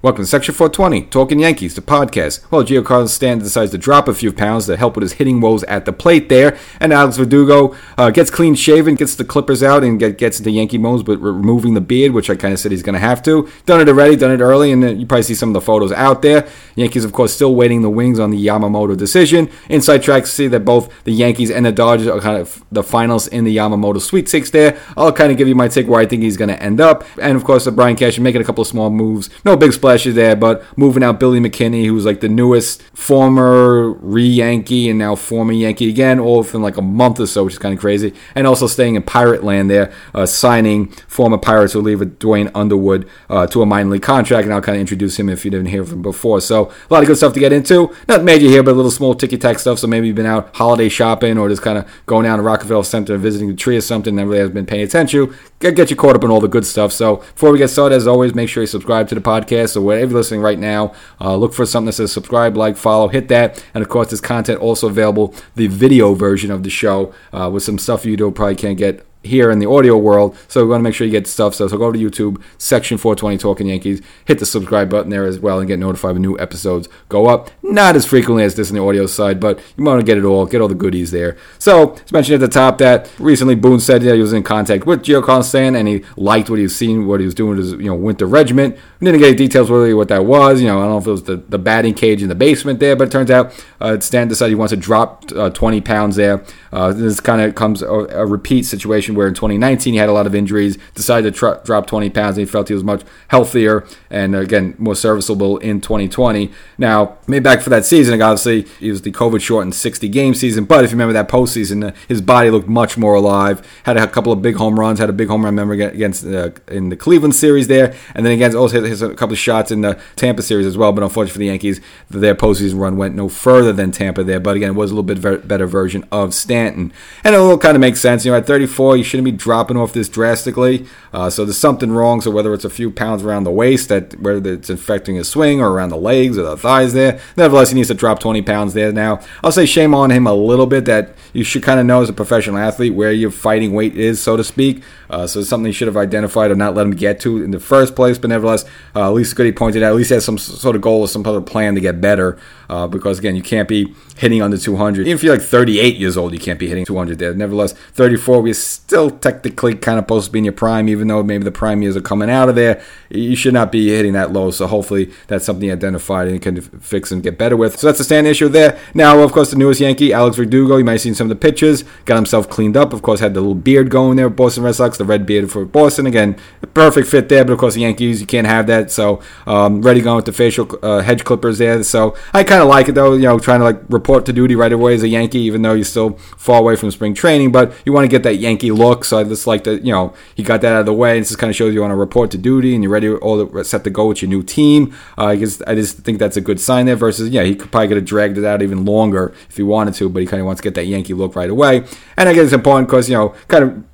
Welcome to Section 420, Talking Yankees, the podcast. Well, Giancarlo Stanton decides to drop a few pounds to help with his hitting woes at the plate there, and Alex Verdugo uh, gets clean shaven, gets the clippers out, and get, gets into Yankee modes, but removing the beard, which I kind of said he's going to have to. Done it already, done it early, and you probably see some of the photos out there. Yankees, of course, still waiting the wings on the Yamamoto decision. Inside tracks to see that both the Yankees and the Dodgers are kind of the finals in the Yamamoto Sweet Six there. I'll kind of give you my take where I think he's going to end up, and of course, uh, Brian Cashman making a couple of small moves. No big splashes there, but moving out Billy McKinney, who's like the newest former re Yankee and now former Yankee again, all within like a month or so, which is kind of crazy. And also staying in Pirate Land there, uh, signing former Pirates reliever Duane Underwood uh, to a minor league contract. And I'll kind of introduce him if you didn't hear from before. So a lot of good stuff to get into. Not major here, but a little small ticky tack stuff. So maybe you've been out holiday shopping or just kind of going down to Rockefeller Center and visiting the tree or something that really hasn't been paying attention. Get, get you caught up in all the good stuff. So before we get started, as always, make sure you subscribe to the podcast. So wherever you're listening right right now. Uh, look for something that says subscribe, like, follow, hit that. And of course, this content also available the video version of the show uh, with some stuff you do probably can't get here in the audio world. So we want to make sure you get stuff. So, so go to YouTube, section 420 Talking Yankees. Hit the subscribe button there as well and get notified when new episodes go up. Not as frequently as this in the audio side, but you want to get it all, get all the goodies there. So, as mentioned at the top, that recently Boone said yeah, he was in contact with Giancarlo Stanton and he liked what he was seeing, what he was doing with his you know winter regiment. We didn't get any details really what that was. You know, I don't know if it was the, the batting cage in the basement there, but it turns out uh, Stanton decided he wants to drop uh, 20 pounds there. Uh, this kind of comes a, a repeat situation where in 2019 he had a lot of injuries, decided to tr- drop 20 pounds, and he felt he was much healthier and again more serviceable in 2020. Now, made back for that season. Obviously, he was the COVID shortened 60 game season, but if you remember that postseason, uh, his body looked much more alive. Had a couple of big home runs, had a big home run member against uh, in the Cleveland series there, and then against also hit, a couple of shots in the Tampa series as well. But unfortunately for the Yankees, their postseason run went no further than Tampa there. But again, it was a little bit better version of Stanton, and it will kind of make sense. You know, at 34, you shouldn't be dropping off this drastically. Uh, so there's something wrong. So whether it's a few pounds around the waist, that whether it's affecting his swing or around the legs or the thighs there, nevertheless he needs to drop 20 pounds there. Now I'll say shame on him a little bit that you should kind of know as a professional athlete where your fighting weight is, so to speak. Uh, so it's something you should have identified or not let him get to in the first place. But nevertheless, uh, at least good he pointed out. At least he has some sort of goal or some sort of plan to get better. Uh, because again, you can't be hitting under 200. Even if you're like 38 years old, you can't be hitting 200 there. Nevertheless, 34, we're still technically kind of supposed to be in your prime, even though maybe the prime years are coming out of there. You should not be hitting that low. So hopefully that's something you identified and can fix and get better with. So that's the stand issue there. Now, of course, the newest Yankee, Alex Verdugo, you might have seen some of the pictures, got himself cleaned up. Of course, had the little beard going there Boston Red Sox, the red beard for Boston. Again, perfect fit there, but of course, the Yankees, you can't have that. So um, ready going with the facial uh, hedge clippers there. So I kind of like it though, you know, trying to like report to duty right away as a Yankee, even though you're still far away from spring training, but you want to get that Yankee look. So I just like that, you know, he got that out of the way. And this kind of shows you want to report to duty and you're ready all set to go with your new team. Uh, I guess I just think that's a good sign there versus, yeah, he could probably could have dragged it out even longer if he wanted to, but he kind of wants to get that Yankee look right away. And I guess it's important because, you know, kind of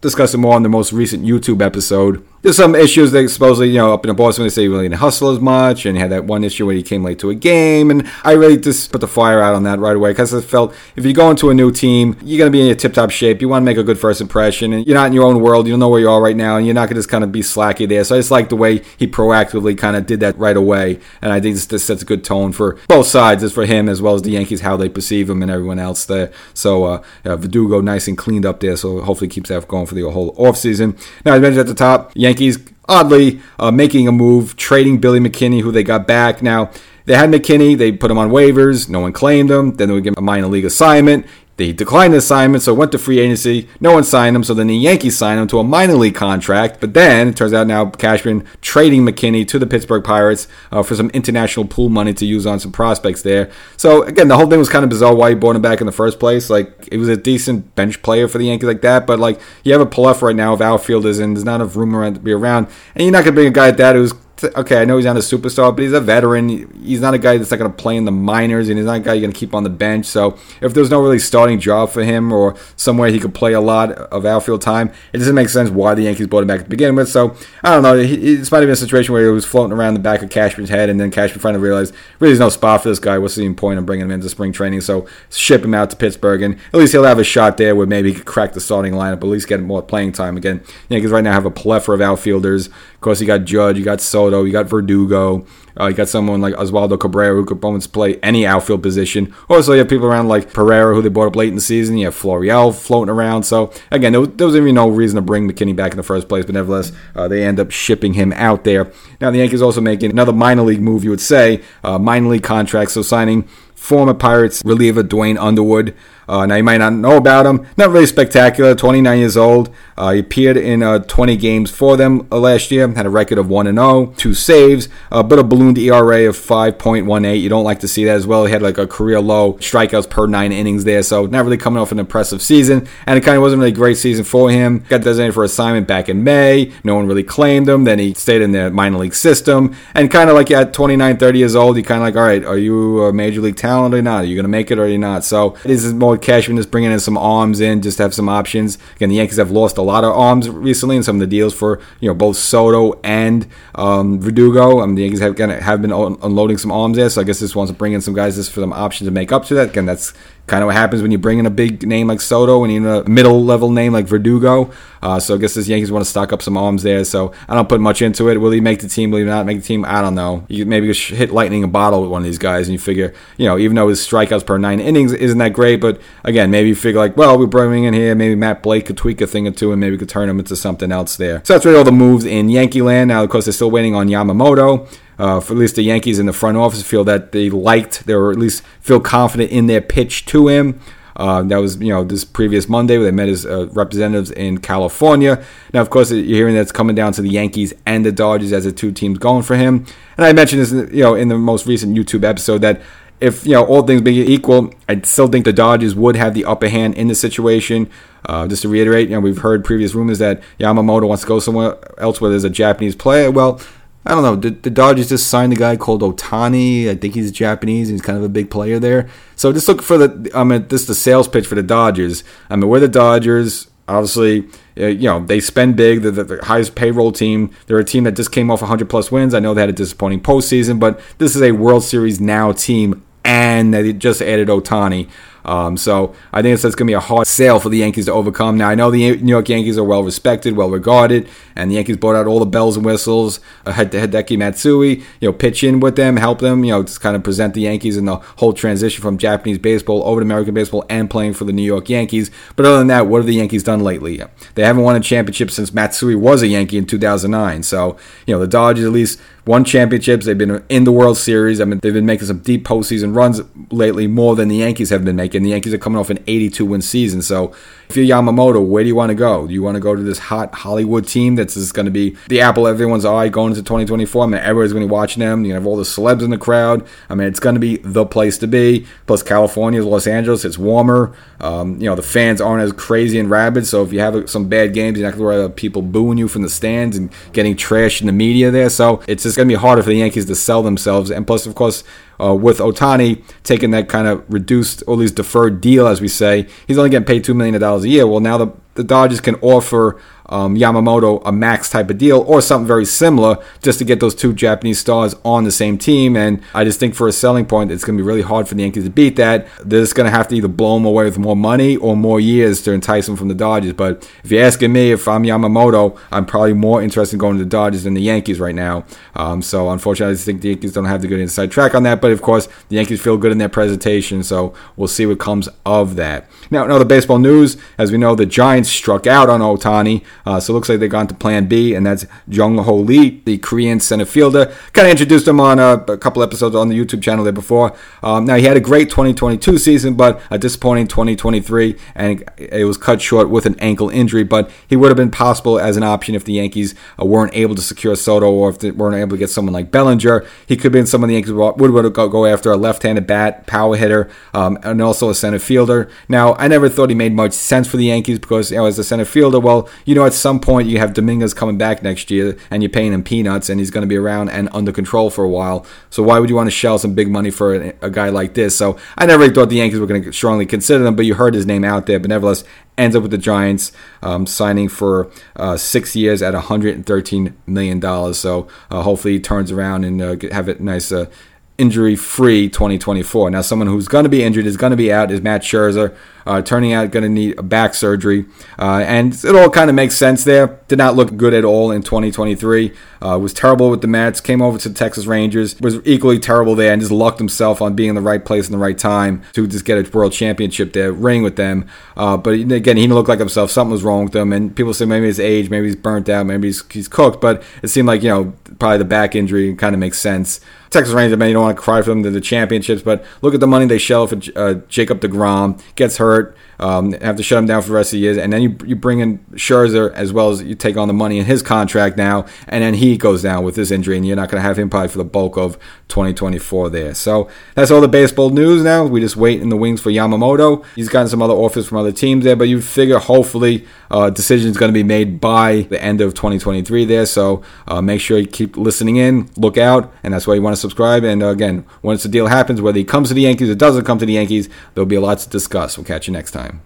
discussing more on the most recent YouTube episode there's some issues that supposedly, you know, up in the Boston, they say he really didn't hustle as much, and had that one issue when he came late to a game, and I really just put the fire out on that right away because I felt if you go into a new team, you're going to be in your tip-top shape. You want to make a good first impression, and you're not in your own world. You don't know where you are right now, and you're not going to just kind of be slacky there. So I just like the way he proactively kind of did that right away, and I think this, this sets a good tone for both sides, as for him as well as the Yankees, how they perceive him and everyone else there. So uh, yeah, Verdugo, nice and cleaned up there, so hopefully keeps that going for the whole offseason. Now, I mentioned at the top, Yankees oddly uh, making a move, trading Billy McKinney, who they got back. Now, they had McKinney, they put him on waivers, no one claimed him. Then they would give him a minor league assignment. They declined the assignment, so went to free agency. No one signed him, so then the Yankees signed him to a minor league contract. But then it turns out now Cashman trading McKinney to the Pittsburgh Pirates uh, for some international pool money to use on some prospects there. So again, the whole thing was kind of bizarre why he brought him back in the first place. Like it was a decent bench player for the Yankees like that, but like you have a plethora right now of outfielders, and there's not enough room around to be around, and you're not going to bring a guy like that who's okay, I know he's not a superstar, but he's a veteran. He's not a guy that's not going to play in the minors, and he's not a guy you're going to keep on the bench. So if there's no really starting job for him or somewhere he could play a lot of outfield time, it doesn't make sense why the Yankees brought him back to begin with. So I don't know. This might have been a situation where he was floating around the back of Cashman's head, and then Cashman finally realized really there's no spot for this guy. What's the point of bringing him into spring training? So ship him out to Pittsburgh, and at least he'll have a shot there where maybe he could crack the starting lineup, at least get more playing time again. Yankees right now have a plethora of outfielders. Of course, you got Judge, you got Soto. Soto, you got Verdugo, uh, you got someone like Oswaldo Cabrera who could almost play any outfield position. Also, you have people around like Pereira who they bought up late in the season. You have Florial floating around. So again, there was, there was even no reason to bring McKinney back in the first place, but nevertheless, uh, they end up shipping him out there. Now the Yankees also making another minor league move, you would say, uh, minor league contract. So signing former Pirates reliever Duane Underwood. Uh, now you might not know about him. Not really spectacular. 29 years old. Uh, he appeared in uh, 20 games for them uh, last year. Had a record of 1 0, two saves, uh, but a ballooned ERA of 5.18. You don't like to see that as well. He had like a career low strikeouts per nine innings there, so not really coming off an impressive season. And it kind of wasn't really a great season for him. Got designated for assignment back in May. No one really claimed him. Then he stayed in the minor league system. And kind of like at 29, 30 years old, you kind of like, all right, are you a major league talent or not? Are you going to make it or are you not? So this is more Cashman is bringing in some arms in just to have some options. Again, the Yankees have lost a lot of arms recently in some of the deals for you know both Soto and um, Verdugo. Um, the Yankees have, have been unloading some arms there, so I guess this wants to bring in some guys just for some options to make up to that. Again, that's kind of what happens when you bring in a big name like Soto and even a middle level name like Verdugo. Uh, so I guess the Yankees want to stock up some arms there. So I don't put much into it. Will he make the team? Will he not make the team? I don't know. You maybe hit lightning a bottle with one of these guys, and you figure, you know, even though his strikeouts per nine innings isn't that great, but again, maybe you figure like, well, we're bringing in here. Maybe Matt Blake could tweak a thing or two, and maybe could turn him into something else there. So that's really all the moves in Yankee land. Now, of course, they're still waiting on Yamamoto. Uh, for at least the Yankees in the front office feel that they liked, they were at least feel confident in their pitch to him. Uh, that was, you know, this previous Monday where they met his uh, representatives in California. Now, of course, you're hearing that it's coming down to the Yankees and the Dodgers as the two teams going for him. And I mentioned this, you know, in the most recent YouTube episode that if you know all things being equal, I still think the Dodgers would have the upper hand in the situation. Uh, just to reiterate, you know, we've heard previous rumors that Yamamoto wants to go somewhere else where there's a Japanese player. Well, I don't know. The Dodgers just signed a guy called Ohtani? I think he's Japanese. He's kind of a big player there. So just look for the. I mean, this is the sales pitch for the Dodgers. I mean, we're the Dodgers. Obviously, uh, you know they spend big. They're the highest payroll team. They're a team that just came off 100 plus wins. I know they had a disappointing postseason, but this is a World Series now team, and they just added Ohtani. Um, so I think it's, going to be a hard sale for the Yankees to overcome. Now I know the New York Yankees are well respected, well regarded, and the Yankees brought out all the bells and whistles. Uh, Hideki Matsui, you know, pitch in with them, help them, you know, just kind of present the Yankees in the whole transition from Japanese baseball over to American baseball and playing for the New York Yankees. But other than that, what have the Yankees done lately? They haven't won a championship since Matsui was a Yankee in 2009. So you know, the Dodgers at least won championships. They've been in the World Series. I mean, they've been making some deep postseason runs lately, more than the Yankees have been making. The Yankees are coming off an 82 win season. So, if you're Yamamoto, where do you want to go? Do you want to go to this hot Hollywood team that's just going to be the apple everyone's eye going into 2024? I mean, everybody's going to be watching them. You have all the celebs in the crowd. I mean, it's going to be the place to be. Plus, California, is Los Angeles, it's warmer. Um, you know, the fans aren't as crazy and rabid. So, if you have some bad games, you're not going to worry about people booing you from the stands and getting trashed in the media there. So, it's just going to be harder for the Yankees to sell themselves. And plus, of course, uh, with Ohtani taking that kind of reduced or at least deferred deal, as we say, he's only getting paid $2 million a year. Well, now the, the Dodgers can offer um, Yamamoto a max type of deal or something very similar just to get those two Japanese stars on the same team. And I just think for a selling point, it's going to be really hard for the Yankees to beat that. They're just going to have to either blow them away with more money or more years to entice them from the Dodgers. But if you're asking me if I'm Yamamoto, I'm probably more interested in going to the Dodgers than the Yankees right now. Um, so unfortunately, I just think the Yankees don't have the good inside track on that. But of course, the Yankees feel good in their presentation. So we'll see what comes of that. Now, another baseball news, as we know, the Giants struck out on Ohtani. Uh, so it looks like they've gone to plan B, and that's Jung Hoo Lee, the Korean center fielder. Kind of introduced him on a, a, couple episodes on the YouTube channel there before. Um, now, he had a great 2022 season, but a disappointing 2023, and it was cut short with an ankle injury. But he would have been possible as an option if the Yankees uh, weren't able to secure Soto or if they weren't able to get someone like Bellinger. He could have been someone the Yankees would, would go, go after a left handed bat, power hitter, um, and also a center fielder. Now, I never thought he made much sense for the Yankees because, you know, as a center fielder, well, you know, at some point you have Dominguez coming back next year and you're paying him peanuts and he's going to be around and under control for a while. So why would you want to shell some big money for a, a guy like this? So I never really thought the Yankees were going to strongly consider him, but you heard his name out there. But nevertheless, ends up with the Giants um, signing for uh, six years at 113 million dollars. So uh, hopefully he turns around and uh, have a nice uh, injury free 2024. Now, someone who's going to be injured is going to be out is Max Scherzer, uh, turning out going to need a back surgery. Uh, and it all kind of makes sense there. Did not look good at all in 2023. Uh, was terrible with the Mets. Came over to the Texas Rangers. Was equally terrible there and just lucked himself on being in the right place in the right time to just get a world championship there, ring with them. Uh, but again, he didn't look like himself. Something was wrong with him. And people say maybe his age, maybe he's burnt out, maybe he's, he's cooked. But it seemed like you know probably the back injury kind of makes sense. Texas Rangers, man, you don't want to cry for them to the championships, but look at the money they shell for uh, Jacob DeGrom. Gets hurt, um, have to shut him down for the rest of the year, and then you, you bring in Scherzer as well as you take on the money in his contract now, and then he goes down with this injury, and you're not going to have him probably for the bulk of 2024 there. So that's all the baseball news now. We just wait in the wings for Yamamoto. He's gotten some other offers from other teams there, but you figure hopefully uh, decision is going to be made by the end of 2023 there. So uh, make sure you keep listening in, look out, and that's why you want to subscribe. And uh, again, once the deal happens, whether he comes to the Yankees or doesn't come to the Yankees, there'll be a lot to discuss. We'll catch you next time.